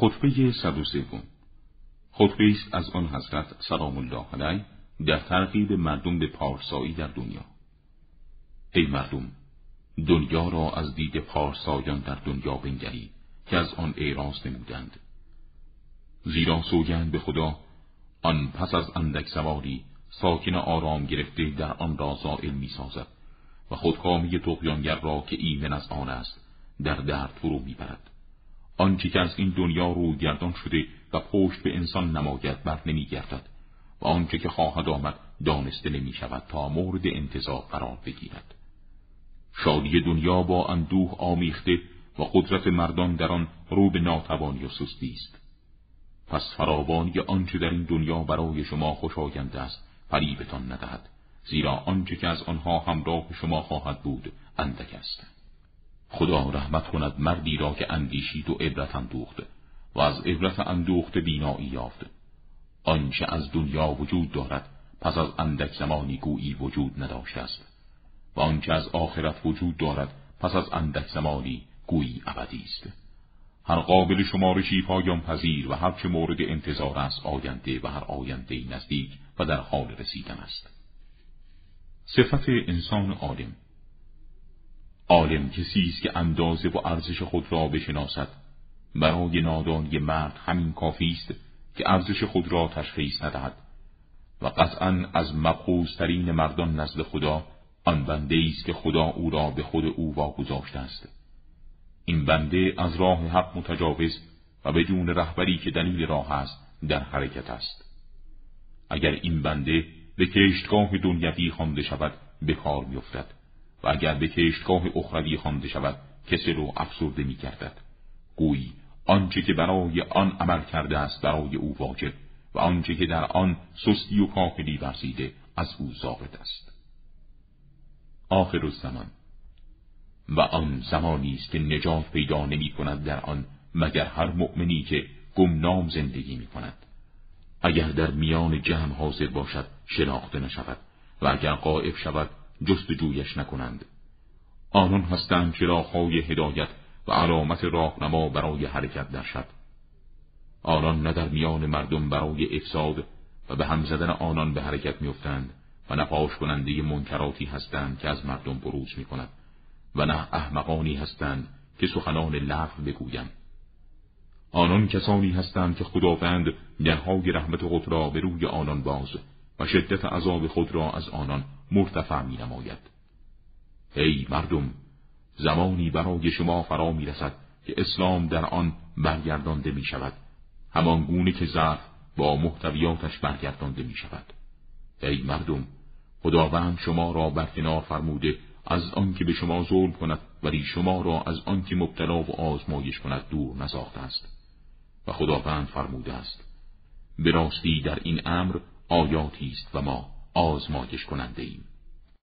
خطبه 103 خطبه است از آن حضرت سلام الله علیه در ترغیب مردم به پارسایی در دنیا. ای مردم دنیا را از دید پارسایان در دنیا بنگرید که از آن اعراض نمودند. زیرا سوگند به خدا آن پس از اندک سواری ساکن آرام گرفته در آن را زائل می سازد و خودکامی تقیانگر را که ایمن از آن است در درد فرو می‌برد. آنچه که از این دنیا رو گردان شده و پشت به انسان نماید بر نمیگردد و آنچه که خواهد آمد دانسته نمی شود تا مورد انتظار قرار بگیرد. شادی دنیا با اندوه آمیخته و قدرت مردان در آن رو به ناتوانی و سستی است. پس فراوانی آنچه در این دنیا برای شما خوشایند است فریبتان ندهد زیرا آنچه که از آنها همراه شما خواهد بود اندک است. خدا رحمت کند مردی را که اندیشید و عبرت اندوخت و از عبرت اندوخت بینایی یافت آنچه از دنیا وجود دارد پس از اندک زمانی گویی وجود نداشته است. و آنچه از آخرت وجود دارد پس از اندک زمانی گویی ابدی است. هر قابل شمارشی پایان پذیر و هر چه مورد انتظار است آینده و هر آینده نزدیک و در حال رسیدن است. صفت انسان عالم عالم کسی است که اندازه و ارزش خود را بشناسد. برای نادانی مرد همین کافی است که ارزش خود را تشخیص ندهد. و قطعا از مبخوزترین مردان نزد خدا آن بنده است که خدا او را به خود او واگذاشته است. این بنده از راه حق متجاوز و بدون رهبری که دلیل راه است در حرکت است. اگر این بنده به کشتگاه دنیوی خوانده شود به کار میافتد. و اگر به کشتگاه اخروی خوانده شود کسی رو افسرده می گردد. گویی آنچه که برای آن عمل کرده است برای او واجب و آنچه که در آن سستی و کاهلی ورزیده از او ضابط است. آخر الزمان. و آن زمانی است که نجات پیدا نمی کند در آن مگر هر مؤمنی که گمنام زندگی می کند اگر در میان جمع حاضر باشد شناخته نشود و اگر قائب شود جستجویش نکنند. آنان هستند چراغهای هدایت و علامت راهنما برای حرکت در شب. آنان نه در میان مردم برای افساد و به هم زدن آنان به حرکت میافتند و نه پاش کننده منکراتی هستند که از مردم بروز می کند و نه احمقانی هستند که سخنان لغو بگویند. آنان کسانی هستند که خداوند درهای رحمت خود را به روی آنان باز و شدت عذاب خود را از آنان مرتفع می نماید. ای مردم زمانی برای شما فرا می رسد که اسلام در آن برگردانده می شود همان گونه که ضعف با محتویاتش برگردانده می شود ای مردم خداوند شما را برکنار فرموده از آنکه به شما ظلم کند ولی شما را از آنکه مبتلا و آزمایش کند دور نساخته است. و خداوند فرموده است به راستی در این امر آیاتی است و ما آزمایش کننده ایم